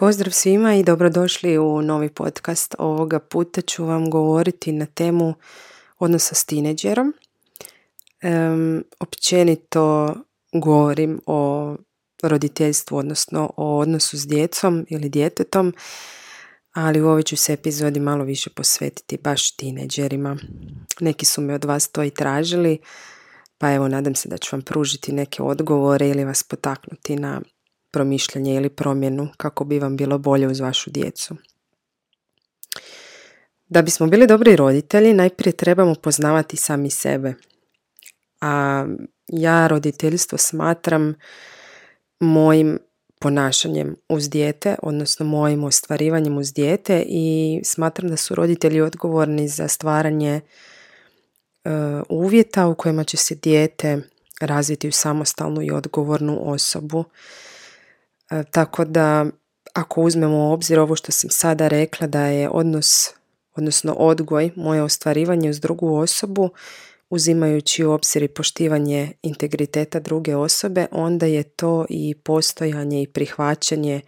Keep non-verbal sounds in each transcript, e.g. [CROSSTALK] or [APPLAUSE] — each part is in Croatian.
Pozdrav svima i dobrodošli u novi podcast. Ovoga puta ću vam govoriti na temu odnosa s tineđerom. Um, općenito govorim o roditeljstvu, odnosno o odnosu s djecom ili djetetom, ali u ovoj ću se epizodi malo više posvetiti baš tineđerima. Neki su me od vas to i tražili, pa evo nadam se da ću vam pružiti neke odgovore ili vas potaknuti na promišljanje ili promjenu kako bi vam bilo bolje uz vašu djecu. Da bismo bili dobri roditelji, najprije trebamo poznavati sami sebe. A ja roditeljstvo smatram mojim ponašanjem uz dijete, odnosno mojim ostvarivanjem uz dijete i smatram da su roditelji odgovorni za stvaranje e, uvjeta u kojima će se dijete razviti u samostalnu i odgovornu osobu tako da ako uzmemo u obzir ovo što sam sada rekla da je odnos, odnosno odgoj, moje ostvarivanje uz drugu osobu, uzimajući u obzir i poštivanje integriteta druge osobe, onda je to i postojanje i prihvaćanje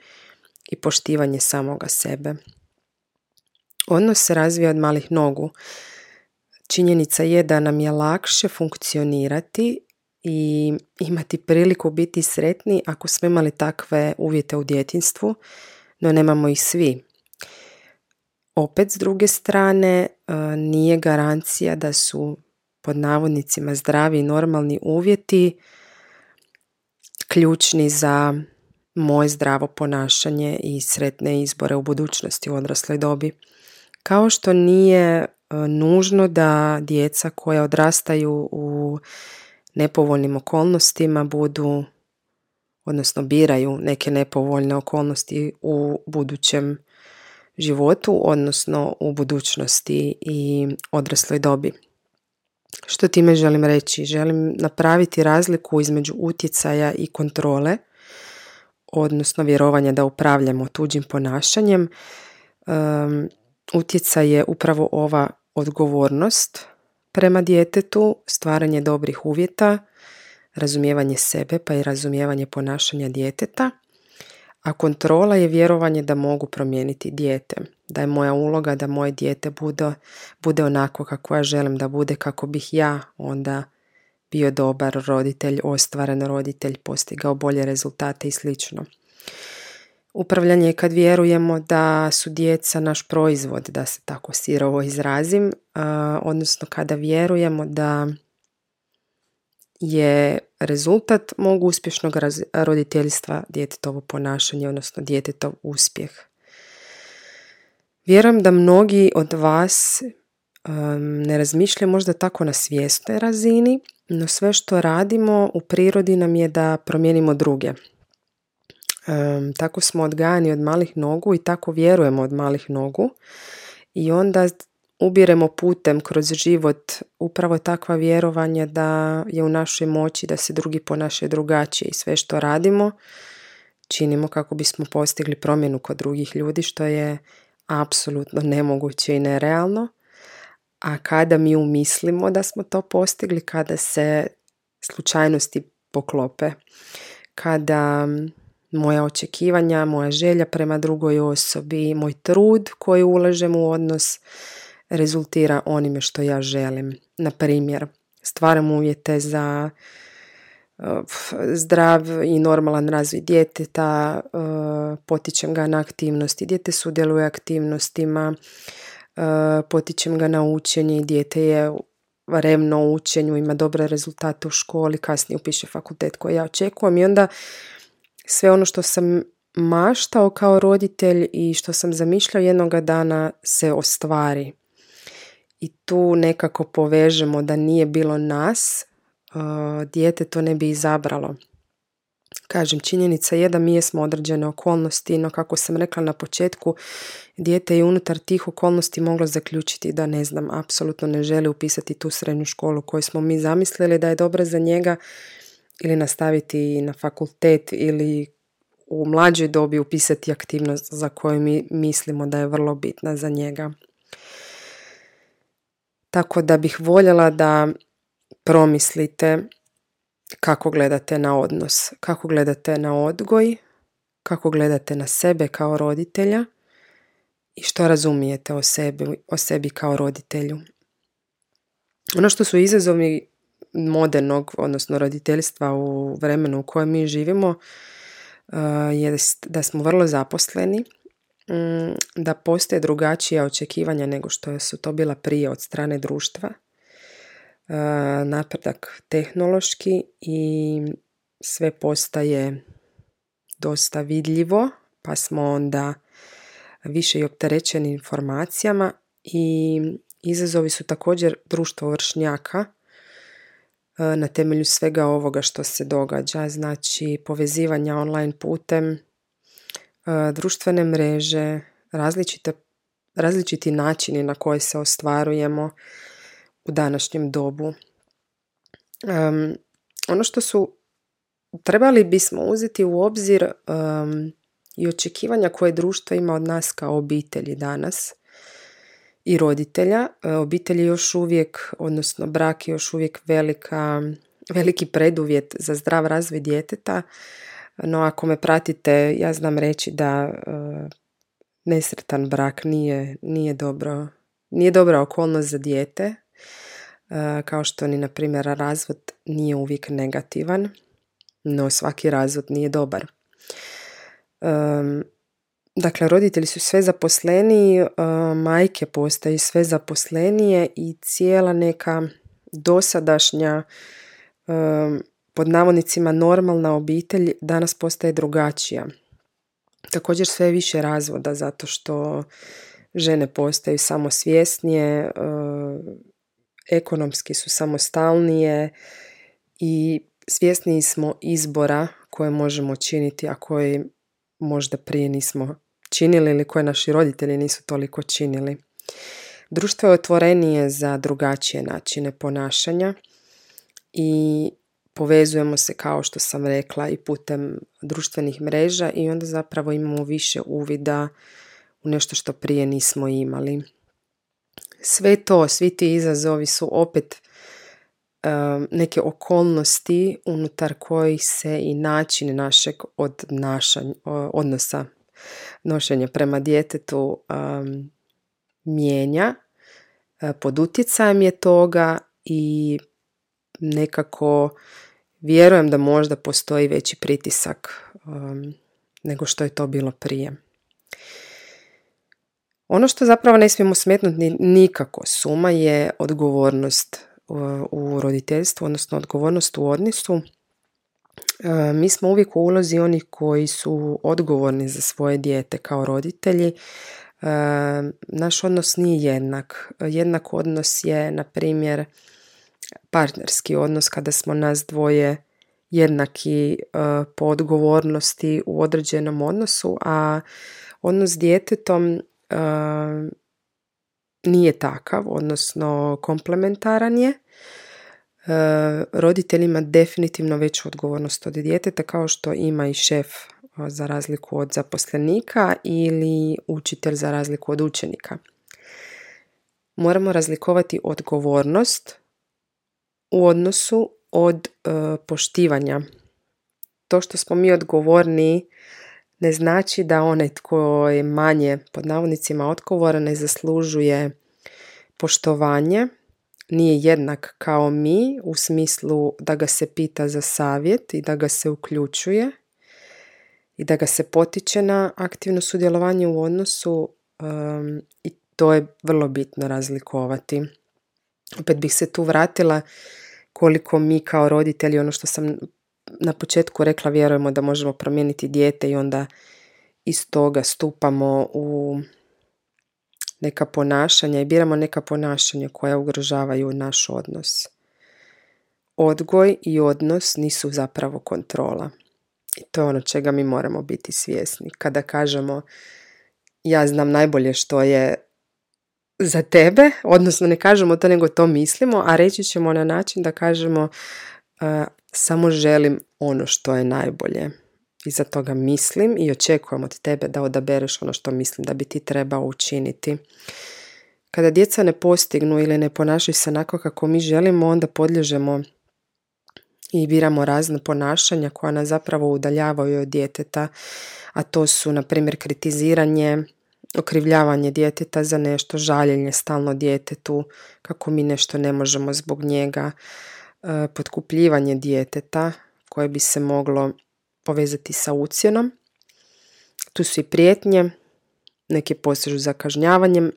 i poštivanje samoga sebe. Odnos se razvija od malih nogu. Činjenica je da nam je lakše funkcionirati i imati priliku biti sretni ako smo imali takve uvjete u djetinstvu, no nemamo ih svi. Opet s druge strane e, nije garancija da su pod navodnicima zdravi i normalni uvjeti ključni za moje zdravo ponašanje i sretne izbore u budućnosti u odrasloj dobi. Kao što nije e, nužno da djeca koja odrastaju u nepovoljnim okolnostima budu odnosno biraju neke nepovoljne okolnosti u budućem životu, odnosno u budućnosti i odrasloj dobi. Što time želim reći? Želim napraviti razliku između utjecaja i kontrole, odnosno vjerovanja da upravljamo tuđim ponašanjem. Um, utjecaj je upravo ova odgovornost prema djetetu, stvaranje dobrih uvjeta, razumijevanje sebe pa i razumijevanje ponašanja djeteta, a kontrola je vjerovanje da mogu promijeniti dijete, da je moja uloga da moje dijete bude, bude onako kako ja želim da bude, kako bih ja onda bio dobar roditelj, ostvaren roditelj, postigao bolje rezultate i slično. Upravljanje je kad vjerujemo da su djeca naš proizvod, da se tako sirovo izrazim, odnosno kada vjerujemo da je rezultat mog uspješnog roditeljstva djetetovo ponašanje, odnosno djetetov uspjeh. Vjerujem da mnogi od vas ne razmišljaju možda tako na svjesnoj razini, no sve što radimo u prirodi nam je da promijenimo druge, tako smo odgajani od malih nogu i tako vjerujemo od malih nogu i onda ubiremo putem kroz život upravo takva vjerovanja da je u našoj moći da se drugi ponašaju drugačije i sve što radimo činimo kako bismo postigli promjenu kod drugih ljudi što je apsolutno nemoguće i nerealno. A kada mi umislimo da smo to postigli, kada se slučajnosti poklope, kada moja očekivanja, moja želja prema drugoj osobi, moj trud koji ulažem u odnos rezultira onime što ja želim. Na primjer, stvaram uvjete za zdrav i normalan razvoj djeteta, potičem ga na aktivnosti, dijete sudjeluje aktivnostima, potičem ga na učenje i dijete je revno u učenju, ima dobre rezultate u školi, kasnije upiše fakultet koji ja očekujem i onda sve ono što sam maštao kao roditelj i što sam zamišljao jednoga dana se ostvari. I tu nekako povežemo da nije bilo nas, uh, dijete to ne bi izabralo. Kažem, činjenica je da mi jesmo određene okolnosti, no kako sam rekla na početku, dijete je unutar tih okolnosti moglo zaključiti da ne znam, apsolutno ne želi upisati tu srednju školu koju smo mi zamislili da je dobra za njega ili nastaviti na fakultet ili u mlađoj dobi upisati aktivnost za koju mi mislimo da je vrlo bitna za njega. Tako da bih voljela da promislite kako gledate na odnos, kako gledate na odgoj kako gledate na sebe kao roditelja i što razumijete o sebi, o sebi kao roditelju. Ono što su izazovi modernog, odnosno roditeljstva u vremenu u kojem mi živimo, uh, je da smo vrlo zaposleni, mm, da postoje drugačija očekivanja nego što su to bila prije od strane društva, uh, napredak tehnološki i sve postaje dosta vidljivo, pa smo onda više i opterećeni informacijama i izazovi su također društvo vršnjaka e, na temelju svega ovoga što se događa, znači povezivanja online putem, e, društvene mreže, različite, različiti načini na koje se ostvarujemo u današnjem dobu. ono što su trebali bismo uzeti u obzir i očekivanja koje društvo ima od nas kao obitelji danas i roditelja. E, obitelj je još uvijek, odnosno brak je još uvijek velika, veliki preduvjet za zdrav razvoj djeteta. No ako me pratite, ja znam reći da e, nesretan brak nije, nije dobro nije dobra okolnost za dijete, e, kao što ni na primjer razvod nije uvijek negativan, no svaki razvod nije dobar. Dakle, roditelji su sve zaposleniji, majke postaju sve zaposlenije i cijela neka dosadašnja pod navodnicima normalna obitelj danas postaje drugačija. Također sve više razvoda zato što žene postaju samosvjesnije, ekonomski su samostalnije i svjesniji smo izbora koje možemo činiti, a koji možda prije nismo činili ili koje naši roditelji nisu toliko činili. Društvo je otvorenije za drugačije načine ponašanja i povezujemo se kao što sam rekla i putem društvenih mreža i onda zapravo imamo više uvida u nešto što prije nismo imali. Sve to, svi ti izazovi su opet neke okolnosti unutar kojih se i način našeg odnašanja, odnosa nošenja prema djetetu mijenja. E, pod utjecajem je toga i nekako vjerujem da možda postoji veći pritisak nego što je to bilo prije. Ono što zapravo ne smijemo smetnuti nikako suma je odgovornost u roditeljstvu, odnosno odgovornost u odnosu, mi smo uvijek u ulozi onih koji su odgovorni za svoje dijete kao roditelji. E, naš odnos nije jednak. Jednak odnos je, na primjer, partnerski odnos kada smo nas dvoje jednaki e, po odgovornosti u određenom odnosu, a odnos s djetetom nije takav, odnosno komplementaran je. E, roditelj ima definitivno veću odgovornost od djeteta kao što ima i šef za razliku od zaposlenika ili učitelj za razliku od učenika. Moramo razlikovati odgovornost u odnosu od e, poštivanja. To što smo mi odgovorni ne znači da onaj tko je manje pod navodnicima odgovoran ne zaslužuje poštovanje, nije jednak kao mi u smislu da ga se pita za savjet i da ga se uključuje i da ga se potiče na aktivno sudjelovanje u odnosu um, i to je vrlo bitno razlikovati. Opet bih se tu vratila koliko mi kao roditelji, ono što sam na početku rekla vjerujemo da možemo promijeniti dijete i onda iz toga stupamo u neka ponašanja i biramo neka ponašanja koja ugrožavaju naš odnos. Odgoj i odnos nisu zapravo kontrola. I to je ono čega mi moramo biti svjesni. Kada kažemo ja znam najbolje što je za tebe, odnosno ne kažemo to nego to mislimo, a reći ćemo na način da kažemo samo želim ono što je najbolje. I za toga mislim i očekujem od tebe da odabereš ono što mislim da bi ti trebao učiniti. Kada djeca ne postignu ili ne ponašaju se onako kako mi želimo, onda podlježemo i biramo razne ponašanja koja nas zapravo udaljavaju od djeteta, a to su na primjer kritiziranje, okrivljavanje djeteta za nešto, žaljenje stalno djetetu, kako mi nešto ne možemo zbog njega, e, potkupljivanje djeteta koje bi se moglo povezati sa ucjenom. Tu su i prijetnje, neki postižu za kažnjavanjem,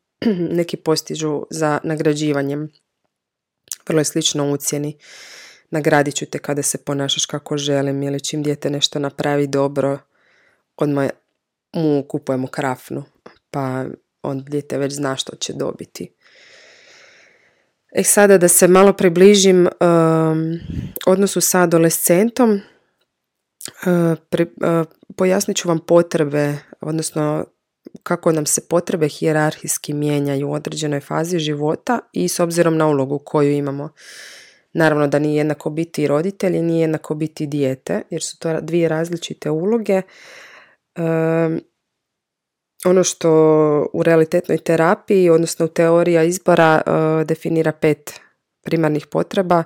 [CLEARS THROAT] neki postižu za nagrađivanjem. Vrlo je slično ucjeni. Nagradit ću te kada se ponašaš kako želim ili čim dijete nešto napravi dobro, odmah mu kupujemo krafnu, pa on dijete već zna što će dobiti. E sada da se malo približim um, odnosu sa adolescentom, uh, uh, pojasnit ću vam potrebe, odnosno kako nam se potrebe hijerarhijski mijenjaju u određenoj fazi života i s obzirom na ulogu koju imamo. Naravno da nije jednako biti roditelj i nije jednako biti dijete, jer su to dvije različite uloge. ono što u realitetnoj terapiji, odnosno u teorija izbora, e, definira pet primarnih potreba.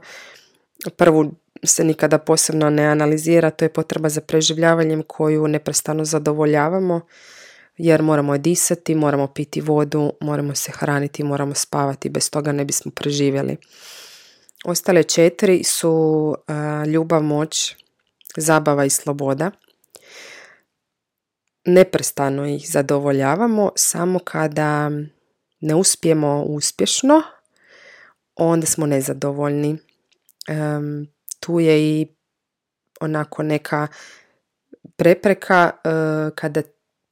Prvu se nikada posebno ne analizira, to je potreba za preživljavanjem koju neprestano zadovoljavamo jer moramo disati, moramo piti vodu, moramo se hraniti, moramo spavati, bez toga ne bismo preživjeli. Ostale četiri su ljubav, moć, zabava i sloboda. Neprestano ih zadovoljavamo, samo kada ne uspijemo uspješno, onda smo nezadovoljni. Tu je i onako neka prepreka kada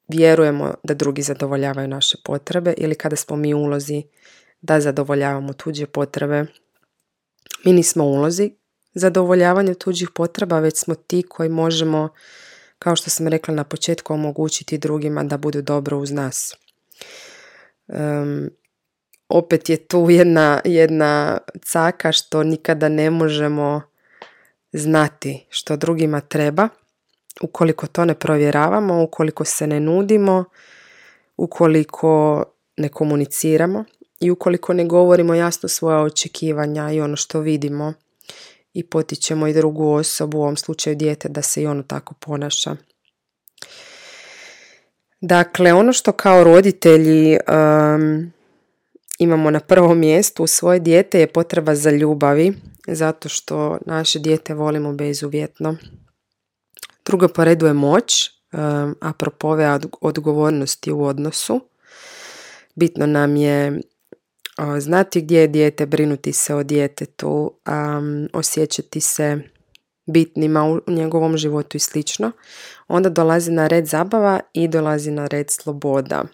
vjerujemo da drugi zadovoljavaju naše potrebe ili kada smo mi ulozi da zadovoljavamo tuđe potrebe. Mi nismo ulozi zadovoljavanja tuđih potreba, već smo ti koji možemo, kao što sam rekla na početku, omogućiti drugima da budu dobro uz nas. Um, opet je tu jedna, jedna caka što nikada ne možemo znati što drugima treba ukoliko to ne provjeravamo, ukoliko se ne nudimo, ukoliko ne komuniciramo i ukoliko ne govorimo jasno svoja očekivanja i ono što vidimo i potičemo i drugu osobu, u ovom slučaju dijete, da se i ono tako ponaša. Dakle, ono što kao roditelji um, imamo na prvom mjestu u svoje dijete je potreba za ljubavi, zato što naše dijete volimo bezuvjetno. Drugo po redu je moć, a propove odgovornosti u odnosu. Bitno nam je znati gdje je dijete, brinuti se o djetetu, osjećati se bitnima u njegovom životu i slično. Onda dolazi na red zabava i dolazi na red sloboda.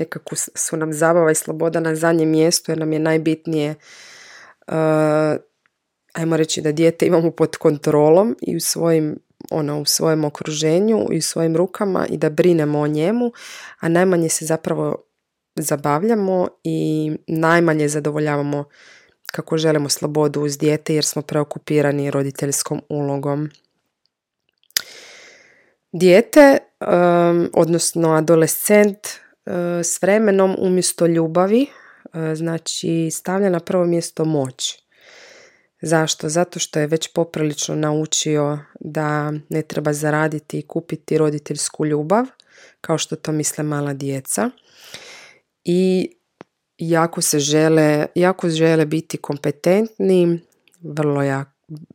Nekako su nam zabava i sloboda na zadnjem mjestu jer nam je najbitnije ajmo reći da dijete imamo pod kontrolom i u svojim ono u svojem okruženju i u svojim rukama i da brinemo o njemu, a najmanje se zapravo zabavljamo i najmanje zadovoljavamo kako želimo slobodu uz dijete jer smo preokupirani roditeljskom ulogom. Dijete, odnosno adolescent, s vremenom umjesto ljubavi, znači stavlja na prvo mjesto moć. Zašto? Zato što je već poprilično naučio da ne treba zaraditi i kupiti roditeljsku ljubav, kao što to misle mala djeca. I jako se žele, jako žele biti kompetentni, vrlo jak,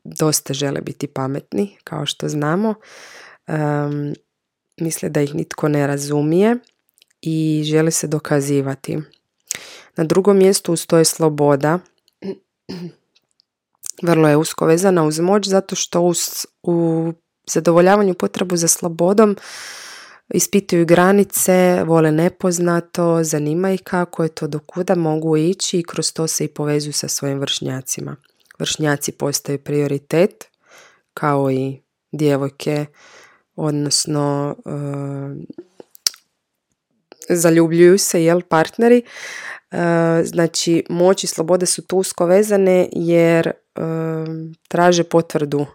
dosta žele biti pametni, kao što znamo. Um, misle da ih nitko ne razumije i žele se dokazivati. Na drugom mjestu ustoje sloboda [CLEARS THROAT] vrlo je usko vezana uz moć zato što u zadovoljavanju potrebu za slobodom ispituju granice, vole nepoznato, zanima ih kako je to, do kuda mogu ići i kroz to se i povezuju sa svojim vršnjacima. Vršnjaci postaju prioritet kao i djevojke, odnosno e, zaljubljuju se jel partneri. E, znači moć i slobode su tu usko vezane jer traže potvrdu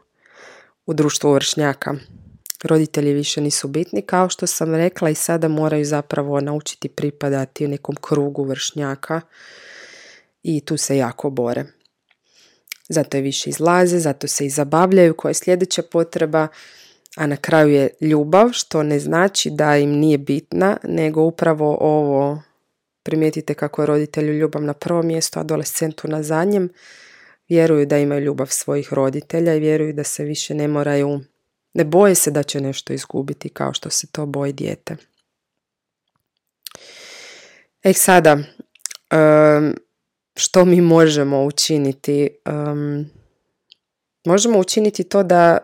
u društvu vršnjaka. Roditelji više nisu bitni, kao što sam rekla i sada moraju zapravo naučiti pripadati u nekom krugu vršnjaka i tu se jako bore. zato je više izlaze, zato se i zabavljaju, koja je sljedeća potreba, a na kraju je ljubav, što ne znači da im nije bitna, nego upravo ovo primijetite kako je roditelju ljubav na prvom mjestu, adolescentu na zadnjem, vjeruju da imaju ljubav svojih roditelja i vjeruju da se više ne moraju, ne boje se da će nešto izgubiti kao što se to boji dijete. E sada, što mi možemo učiniti? možemo učiniti to da,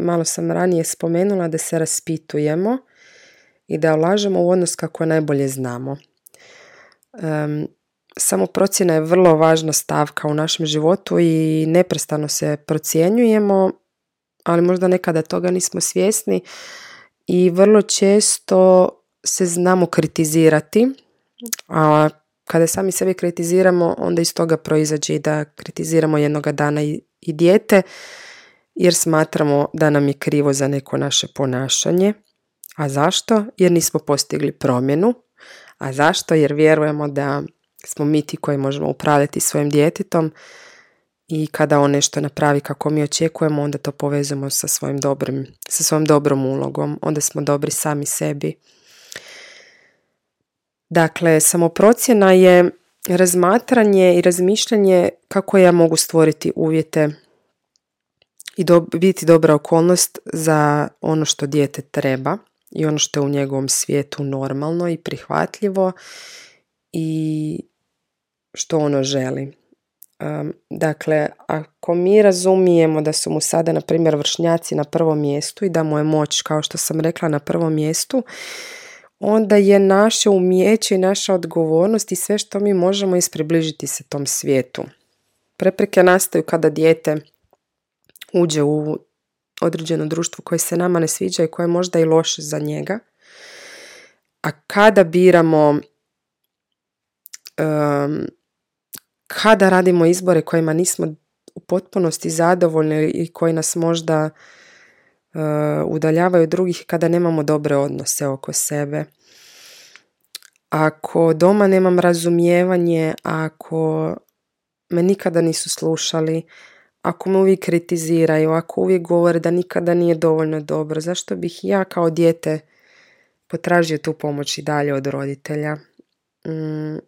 malo sam ranije spomenula, da se raspitujemo i da ulažemo u odnos kako najbolje znamo. Um, samo procjena je vrlo važna stavka u našem životu i neprestano se procjenjujemo, ali možda nekada toga nismo svjesni i vrlo često se znamo kritizirati, a kada sami sebe kritiziramo, onda iz toga proizađe i da kritiziramo jednoga dana i, i dijete, jer smatramo da nam je krivo za neko naše ponašanje. A zašto? Jer nismo postigli promjenu. A zašto? Jer vjerujemo da smo mi ti koji možemo upravljati svojim djetetom i kada on nešto napravi kako mi očekujemo, onda to povezujemo sa svojim dobrim, sa svojom dobrom ulogom, onda smo dobri sami sebi. Dakle, samoprocjena je razmatranje i razmišljanje kako ja mogu stvoriti uvjete i do, biti dobra okolnost za ono što dijete treba i ono što je u njegovom svijetu normalno i prihvatljivo i što ono želi. dakle, ako mi razumijemo da su mu sada, na primjer, vršnjaci na prvom mjestu i da mu je moć, kao što sam rekla, na prvom mjestu, onda je naše umjeće i naša odgovornost i sve što mi možemo ispribližiti se tom svijetu. Prepreke nastaju kada dijete uđe u određeno društvo koje se nama ne sviđa i koje je možda i loše za njega. A kada biramo um, kada radimo izbore kojima nismo u potpunosti zadovoljni i koji nas možda uh, udaljavaju drugih kada nemamo dobre odnose oko sebe. Ako doma nemam razumijevanje, ako me nikada nisu slušali, ako me uvijek kritiziraju, ako uvijek govore da nikada nije dovoljno dobro, zašto bih ja kao dijete potražio tu pomoć i dalje od roditelja? Mm,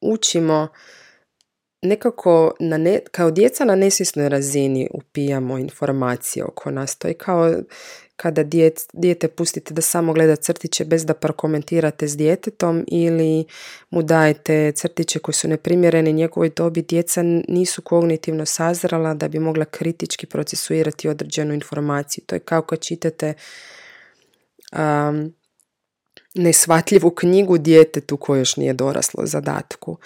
učimo nekako na ne, kao djeca na nesvjesnoj razini upijamo informacije oko nas. To je kao kada dijete pustite da samo gleda crtiće bez da prokomentirate s djetetom ili mu dajete crtiće koji su neprimjereni njegovoj dobi, djeca nisu kognitivno sazrala da bi mogla kritički procesuirati određenu informaciju. To je kao kad čitate um, nesvatljivu knjigu djetetu koje još nije doraslo zadatku.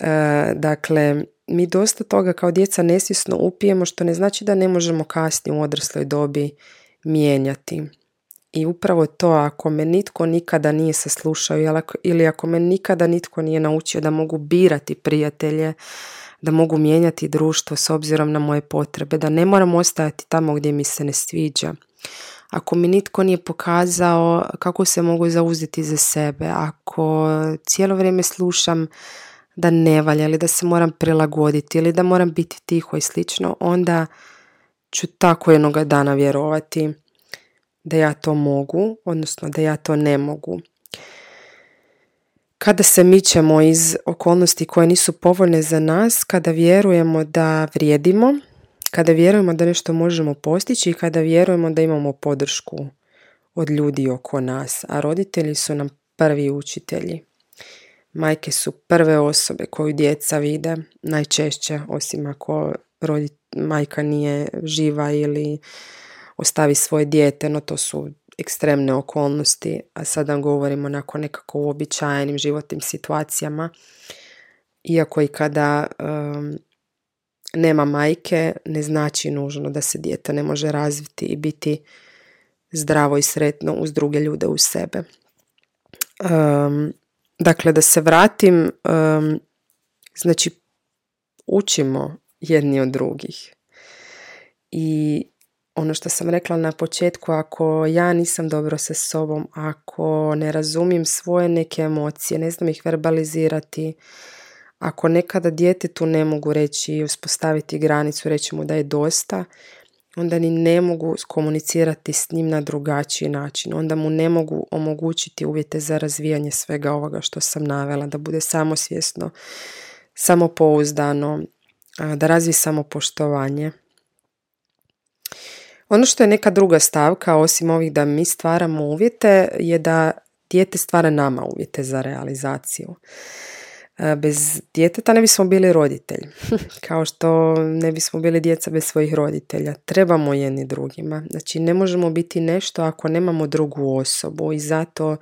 E, dakle, mi dosta toga kao djeca nesvjesno upijemo što ne znači da ne možemo kasnije u odrasloj dobi mijenjati. I upravo to, ako me nitko nikada nije saslušao ili ako me nikada nitko nije naučio da mogu birati prijatelje, da mogu mijenjati društvo s obzirom na moje potrebe, da ne moram ostajati tamo gdje mi se ne sviđa. Ako mi nitko nije pokazao kako se mogu zauzeti za sebe, ako cijelo vrijeme slušam da ne valja ili da se moram prilagoditi ili da moram biti tiho i slično, onda ću tako jednoga dana vjerovati da ja to mogu, odnosno da ja to ne mogu. Kada se mićemo iz okolnosti koje nisu povoljne za nas, kada vjerujemo da vrijedimo, kada vjerujemo da nešto možemo postići i kada vjerujemo da imamo podršku od ljudi oko nas, a roditelji su nam prvi učitelji. Majke su prve osobe koju djeca vide najčešće, osim ako rodit, majka nije živa ili ostavi svoje dijete, no to su ekstremne okolnosti, a sada govorimo nakon nekako uobičajenim životnim situacijama. Iako i kada um, nema majke, ne znači nužno da se dijete ne može razviti i biti zdravo i sretno uz druge ljude uz sebe. Um, dakle, da se vratim, um, znači učimo jedni od drugih. I ono što sam rekla na početku, ako ja nisam dobro sa sobom, ako ne razumijem svoje neke emocije, ne znam ih verbalizirati, Ako nekada djetetu ne mogu reći i uspostaviti granicu, reći mu da je dosta, onda ni ne mogu komunicirati s njim na drugačiji način. Onda mu ne mogu omogućiti uvjete za razvijanje svega ovoga što sam navela, da bude samosvjesno, samopouzdano, da razvije samopoštovanje. Ono što je neka druga stavka, osim ovih da mi stvaramo uvjete, je da dijete stvara nama uvjete za realizaciju. E, bez djeteta ne bismo bili roditelj, [LAUGHS] kao što ne bismo bili djeca bez svojih roditelja. Trebamo jedni drugima. Znači ne možemo biti nešto ako nemamo drugu osobu i zato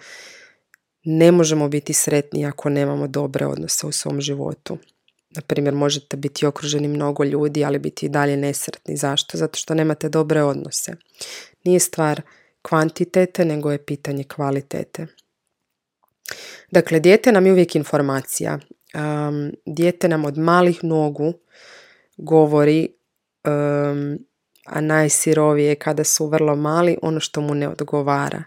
ne možemo biti sretni ako nemamo dobre odnose u svom životu. Na primjer, možete biti okruženi mnogo ljudi, ali biti i dalje nesretni. Zašto? Zato što nemate dobre odnose. Nije stvar kvantitete, nego je pitanje kvalitete. Dakle, dijete nam je uvijek informacija. Um, dijete nam od malih nogu govori, um, a najsirovije kada su vrlo mali, ono što mu ne odgovara.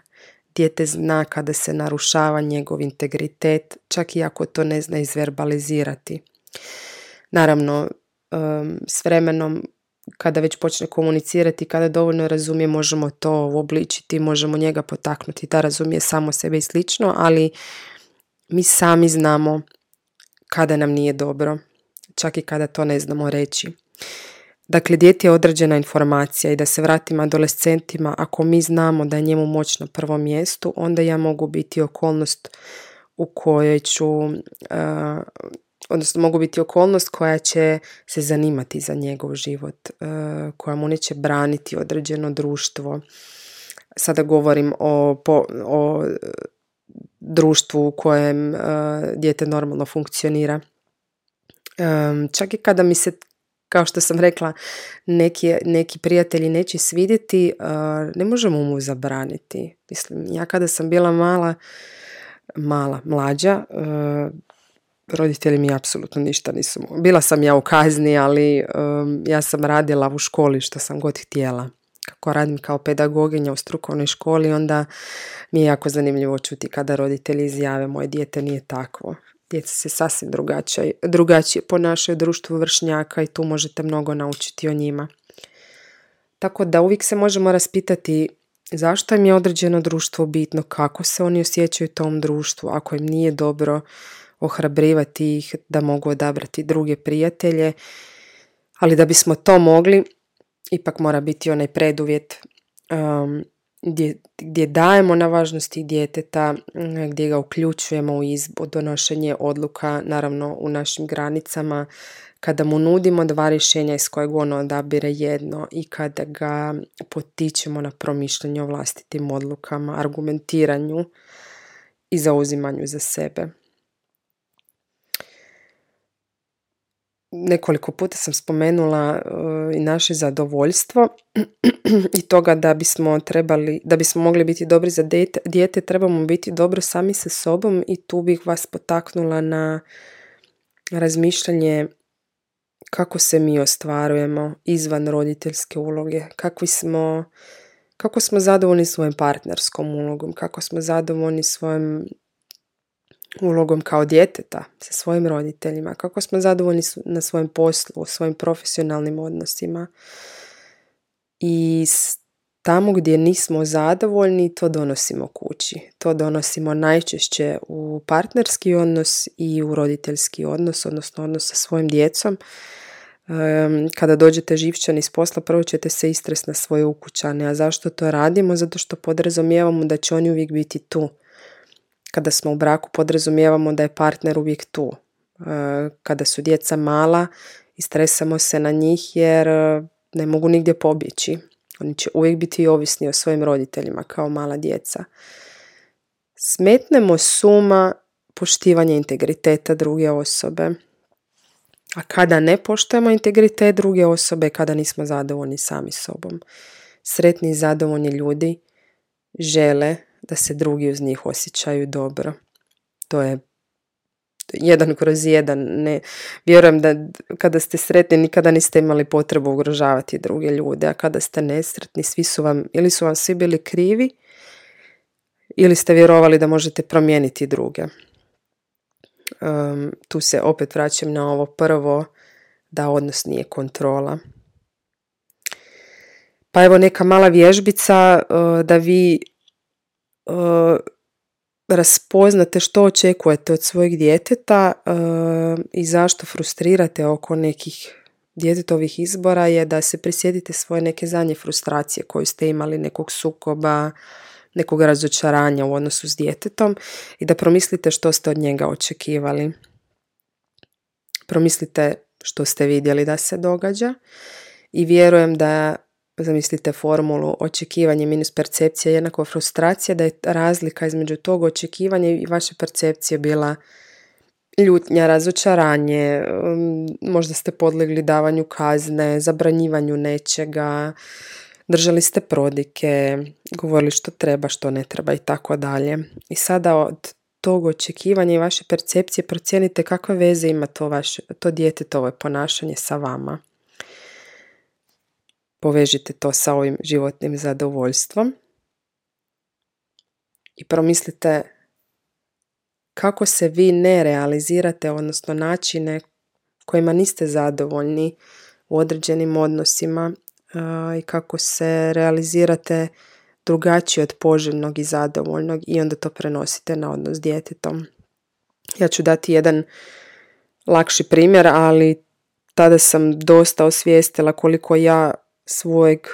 Dijete zna kada se narušava njegov integritet, čak i ako to ne zna izverbalizirati. Naravno, um, s vremenom kada već počne komunicirati, kada dovoljno razumije, možemo to obličiti, možemo njega potaknuti da razumije samo sebe i slično, ali mi sami znamo kada nam nije dobro, čak i kada to ne znamo reći. Dakle, dijete je određena informacija i da se vratim adolescentima, ako mi znamo da je njemu moć na prvom mjestu, onda ja mogu biti okolnost u kojoj ću, odnosno mogu biti okolnost koja će se zanimati za njegov život, koja mu neće braniti određeno društvo. Sada govorim o, o društvu u kojem uh, dijete normalno funkcionira. Čak i kada mi se, kao što sam rekla, neki, neki prijatelji neće svidjeti, ne možemo mu zabraniti. Mislim, ja kada sam bila mala, mala, mlađa, roditelji mi apsolutno ništa nisu. Bila sam ja u kazni, ali um, ja sam radila u školi što sam god htjela kako radim kao pedagoginja u strukovnoj školi, onda mi je jako zanimljivo čuti kada roditelji izjave moje dijete nije takvo. Djeca se sasvim drugačije, drugačije ponašaju društvu vršnjaka i tu možete mnogo naučiti o njima. Tako da uvijek se možemo raspitati zašto im je određeno društvo bitno, kako se oni osjećaju u tom društvu, ako im nije dobro ohrabrivati ih da mogu odabrati druge prijatelje. Ali da bismo to mogli, ipak mora biti onaj preduvjet um, gdje, gdje dajemo na važnosti djeteta, mm, gdje ga uključujemo u izbor, donošenje odluka, naravno u našim granicama, kada mu nudimo dva rješenja iz kojeg on odabire jedno i kada ga potičemo na promišljanje o vlastitim odlukama, argumentiranju i zauzimanju za sebe. Nekoliko puta sam spomenula uh, i naše zadovoljstvo [CLEARS THROAT] i toga da bismo trebali, da bismo mogli biti dobri za dijete, dijete trebamo biti dobro sami sa sobom i tu bih vas potaknula na razmišljanje kako se mi ostvarujemo izvan roditeljske uloge, kakvi smo, kako smo zadovoljni svojim partnerskom ulogom, kako smo zadovoljni svojim ulogom kao djeteta sa svojim roditeljima, kako smo zadovoljni na svojem poslu, svojim profesionalnim odnosima. I tamo gdje nismo zadovoljni, to donosimo kući. To donosimo najčešće u partnerski odnos i u roditeljski odnos, odnosno odnos sa svojim djecom. Kada dođete živčani iz posla, prvo ćete se istres na svoje ukućane. A zašto to radimo? Zato što podrazumijevamo da će oni uvijek biti tu kada smo u braku podrazumijevamo da je partner uvijek tu. E, kada su djeca mala, istresamo se na njih jer e, ne mogu nigdje pobjeći. Oni će uvijek biti ovisni o svojim roditeljima kao mala djeca. Smetnemo suma poštivanje integriteta druge osobe. A kada ne poštujemo integritet druge osobe, kada nismo zadovoljni sami sobom. Sretni i zadovoljni ljudi žele da se drugi uz njih osjećaju dobro. To je jedan kroz jedan. Ne, vjerujem da kada ste sretni nikada niste imali potrebu ugrožavati druge ljude, a kada ste nesretni svi su vam, ili su vam svi bili krivi, ili ste vjerovali da možete promijeniti druge. tu se opet vraćam na ovo prvo, da odnos nije kontrola. Pa evo neka mala vježbica uh, da vi raspoznate što očekujete od svojeg djeteta uh, i zašto frustrirate oko nekih djetetovih izbora je da se prisjetite svoje neke zadnje frustracije koju ste imali, nekog sukoba, nekog razočaranja u odnosu s djetetom i da promislite što ste od njega očekivali. Promislite što ste vidjeli da se događa i vjerujem da zamislite formulu očekivanje minus percepcija jednako frustracija, da je razlika između tog očekivanja i vaše percepcije bila ljutnja, razočaranje, um, možda ste podlegli davanju kazne, zabranjivanju nečega, držali ste prodike, govorili što treba, što ne treba i tako dalje. I sada od tog očekivanja i vaše percepcije procijenite kakve veze ima to, vaše, to djetetovo ponašanje sa vama. Povežite to sa ovim životnim zadovoljstvom i promislite kako se vi ne realizirate, odnosno načine kojima niste zadovoljni u određenim odnosima i kako se realizirate drugačije od poželjnog i zadovoljnog i onda to prenosite na odnos s djetetom. Ja ću dati jedan lakši primjer, ali tada sam dosta osvijestila koliko ja svojeg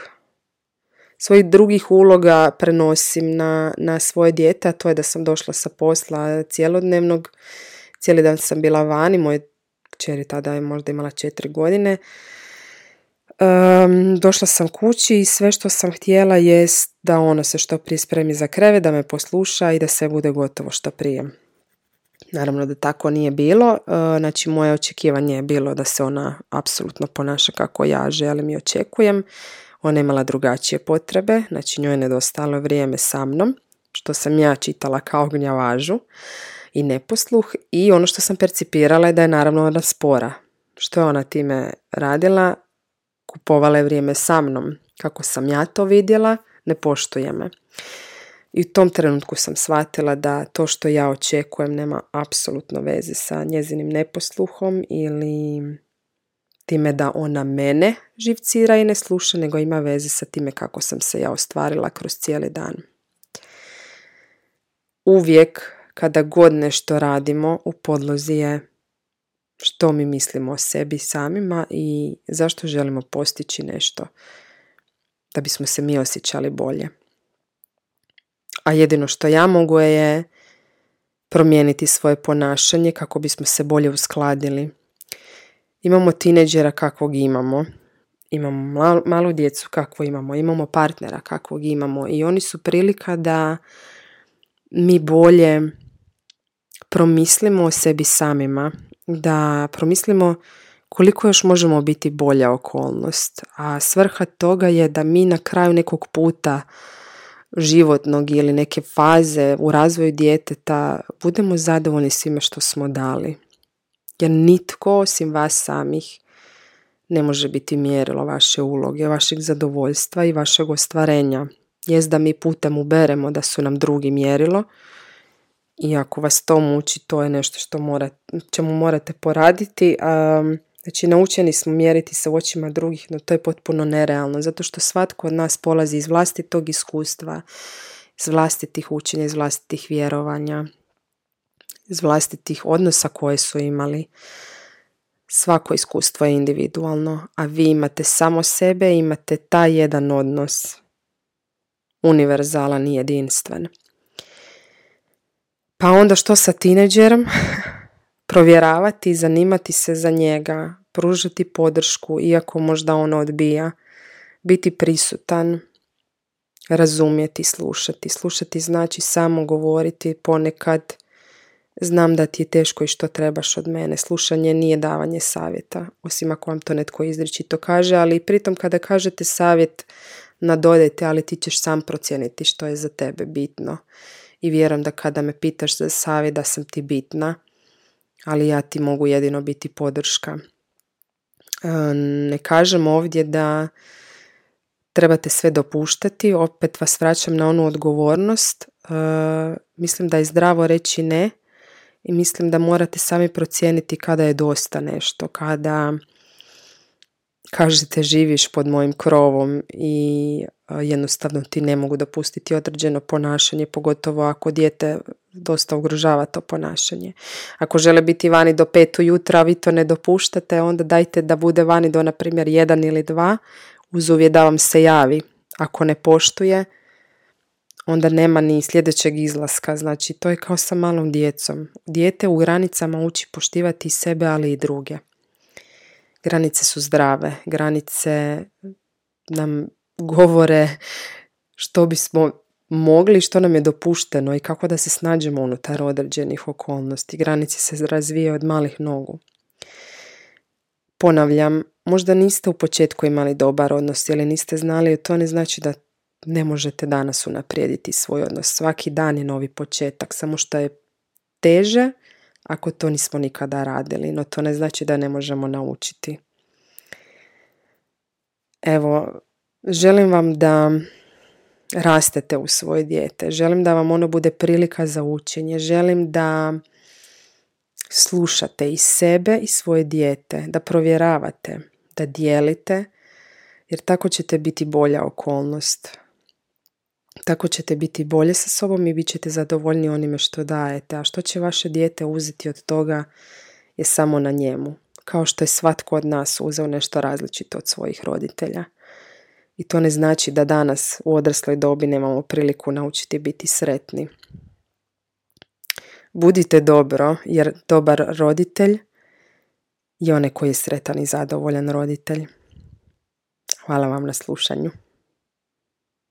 svojih drugih uloga prenosim na, na svoje dijete, a to je da sam došla sa posla cijelodnevnog, cijeli dan sam bila vani, moje čeri tada je možda imala četiri godine. Um, došla sam kući i sve što sam htjela jest da ono se što prije spremi za kreve, da me posluša i da sve bude gotovo što prije. Naravno da tako nije bilo, znači moje očekivanje je bilo da se ona apsolutno ponaša kako ja želim i očekujem. Ona je imala drugačije potrebe, znači njoj je nedostalo vrijeme sa mnom, što sam ja čitala kao gnjavažu i neposluh i ono što sam percipirala je da je naravno ona spora. Što je ona time radila? Kupovala je vrijeme sa mnom. Kako sam ja to vidjela, ne poštuje me. I u tom trenutku sam shvatila da to što ja očekujem nema apsolutno veze sa njezinim neposluhom ili time da ona mene živcira i ne sluša, nego ima veze sa time kako sam se ja ostvarila kroz cijeli dan. Uvijek kada god nešto radimo u podlozi je što mi mislimo o sebi samima i zašto želimo postići nešto da bismo se mi osjećali bolje. A jedino što ja mogu je promijeniti svoje ponašanje kako bismo se bolje uskladili Imamo tineđera kakvog imamo, imamo malu djecu kakvo imamo, imamo partnera kakvog imamo i oni su prilika da mi bolje promislimo o sebi samima, da promislimo koliko još možemo biti bolja okolnost. A svrha toga je da mi na kraju nekog puta životnog ili neke faze u razvoju djeteta budemo zadovoljni svime što smo dali. Jer nitko osim vas samih ne može biti mjerilo vaše uloge, vašeg zadovoljstva i vašeg ostvarenja. Jest da mi putem uberemo da su nam drugi mjerilo i ako vas to muči, to je nešto što morate, čemu morate poraditi. Um, znači, naučeni smo mjeriti se u očima drugih, no to je potpuno nerealno, zato što svatko od nas polazi iz vlastitog iskustva, iz vlastitih učenja, iz vlastitih vjerovanja iz vlastitih odnosa koje su imali. Svako iskustvo je individualno, a vi imate samo sebe, imate taj jedan odnos univerzalan i jedinstven. Pa onda što sa tineđerom? [LAUGHS] Provjeravati, zanimati se za njega, pružati podršku iako možda on odbija, biti prisutan, razumjeti, slušati. Slušati znači samo govoriti ponekad Znam da ti je teško i što trebaš od mene. Slušanje nije davanje savjeta, osim ako vam to netko izričito kaže, ali pritom kada kažete savjet nadodajte, ali ti ćeš sam procijeniti što je za tebe bitno. I vjerujem da kada me pitaš za savjet da sam ti bitna, ali ja ti mogu jedino biti podrška. E, ne kažem ovdje da trebate sve dopuštati, opet vas vraćam na onu odgovornost. E, mislim da je zdravo reći ne, i mislim da morate sami procijeniti kada je dosta nešto, kada kažete živiš pod mojim krovom i jednostavno ti ne mogu dopustiti određeno ponašanje, pogotovo ako dijete dosta ugrožava to ponašanje. Ako žele biti vani do pet jutra, a vi to ne dopuštate, onda dajte da bude vani do, na primjer, jedan ili dva, uz uvjet da vam se javi. Ako ne poštuje, onda nema ni sljedećeg izlaska. Znači, to je kao sa malom djecom. Dijete u granicama uči poštivati sebe, ali i druge. Granice su zdrave. Granice nam govore što bismo mogli, što nam je dopušteno i kako da se snađemo unutar određenih okolnosti. Granice se razvijaju od malih nogu. Ponavljam, možda niste u početku imali dobar odnos ili niste znali, to ne znači da ne možete danas unaprijediti svoj odnos. Svaki dan je novi početak, samo što je teže ako to nismo nikada radili, no to ne znači da ne možemo naučiti. Evo, želim vam da rastete u svoje dijete, želim da vam ono bude prilika za učenje, želim da slušate i sebe i svoje dijete, da provjeravate, da dijelite, jer tako ćete biti bolja okolnost. Tako ćete biti bolje sa sobom i bit ćete zadovoljni onime što dajete. A što će vaše dijete uzeti od toga je samo na njemu. Kao što je svatko od nas uzeo nešto različito od svojih roditelja. I to ne znači da danas u odrasloj dobi nemamo priliku naučiti biti sretni. Budite dobro, jer dobar roditelj je onaj koji je sretan i zadovoljan roditelj. Hvala vam na slušanju.